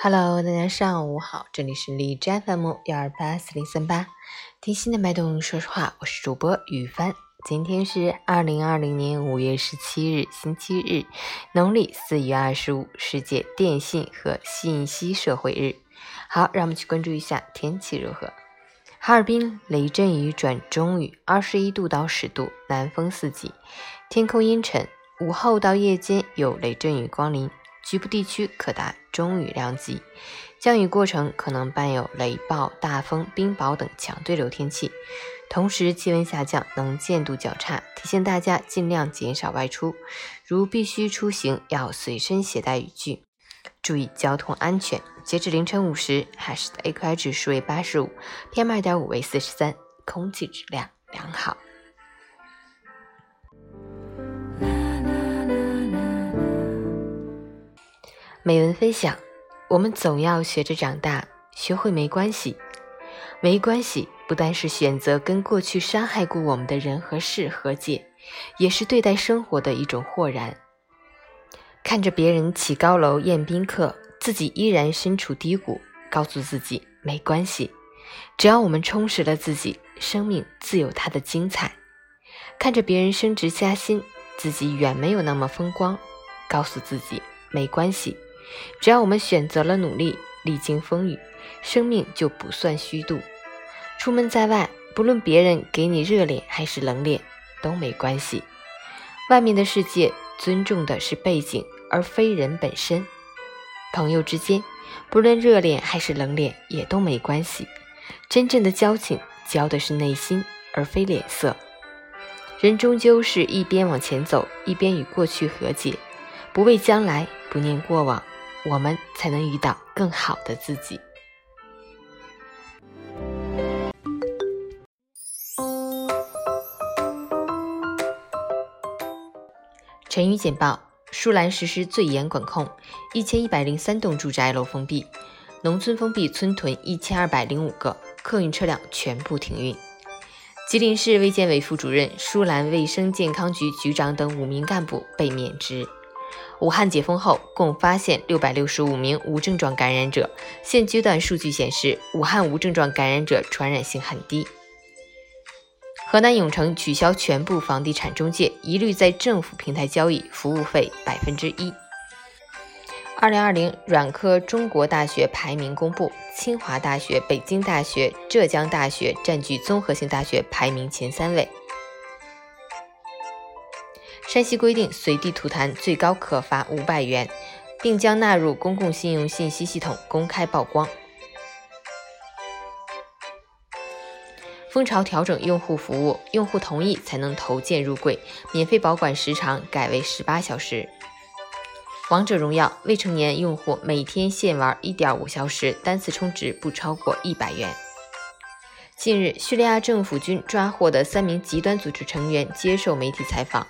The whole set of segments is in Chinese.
Hello，大家上午好，这里是荔枝 FM 幺二八四零三八，听心的脉动，说实话，我是主播雨帆。今天是二零二零年五月十七日，星期日，农历四月二十五，世界电信和信息社会日。好，让我们去关注一下天气如何。哈尔滨雷阵雨转中雨，二十一度到十度，南风四级，天空阴沉，午后到夜间有雷阵雨光临。局部地区可达中雨量级，降雨过程可能伴有雷暴、大风、冰雹等强对流天气，同时气温下降，能见度较差，提醒大家尽量减少外出，如必须出行要随身携带雨具，注意交通安全。截至凌晨五时，海市的 AQI 指数为八十五，PM 二点五为四十三，空气质量良好。美文分享：我们总要学着长大，学会没关系。没关系不单是选择跟过去伤害过我们的人和事和解，也是对待生活的一种豁然。看着别人起高楼宴宾客，自己依然身处低谷，告诉自己没关系。只要我们充实了自己，生命自有它的精彩。看着别人升职加薪，自己远没有那么风光，告诉自己没关系。只要我们选择了努力，历经风雨，生命就不算虚度。出门在外，不论别人给你热脸还是冷脸，都没关系。外面的世界尊重的是背景，而非人本身。朋友之间，不论热脸还是冷脸，也都没关系。真正的交情，交的是内心，而非脸色。人终究是一边往前走，一边与过去和解，不畏将来，不念过往。我们才能遇到更好的自己。成语简报：舒兰实施最严管控，一千一百零三栋住宅楼封闭，农村封闭村屯一千二百零五个，客运车辆全部停运。吉林市卫健委副主任、舒兰卫生健康局局长等五名干部被免职。武汉解封后，共发现六百六十五名无症状感染者。现阶段数据显示，武汉无症状感染者传染性很低。河南永城取消全部房地产中介，一律在政府平台交易，服务费百分之一。二零二零软科中国大学排名公布，清华大学、北京大学、浙江大学占据综合性大学排名前三位。山西规定随地吐痰最高可罚五百元，并将纳入公共信用信息系统公开曝光。蜂巢调整用户服务，用户同意才能投件入柜，免费保管时长改为十八小时。王者荣耀未成年用户每天限玩一点五小时，单次充值不超过一百元。近日，叙利亚政府军抓获的三名极端组织成员接受媒体采访。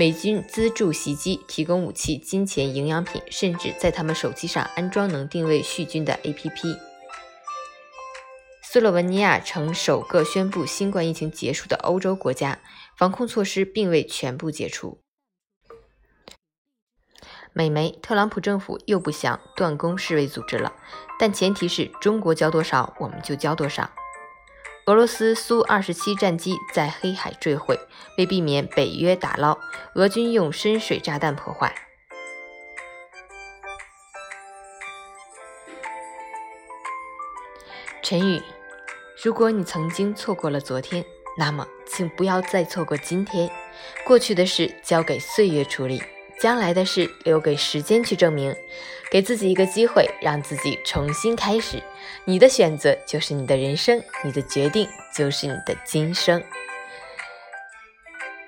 美军资助袭击，提供武器、金钱、营养品，甚至在他们手机上安装能定位叙军的 APP。斯洛文尼亚成首个宣布新冠疫情结束的欧洲国家，防控措施并未全部解除。美媒：特朗普政府又不想断供世卫组织了，但前提是中国交多少，我们就交多少。俄罗斯苏二十七战机在黑海坠毁，为避免北约打捞，俄军用深水炸弹破坏。陈宇：如果你曾经错过了昨天，那么请不要再错过今天。过去的事交给岁月处理。将来的事留给时间去证明，给自己一个机会，让自己重新开始。你的选择就是你的人生，你的决定就是你的今生。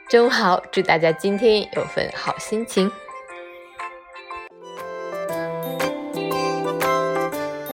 中午好，祝大家今天有份好心情。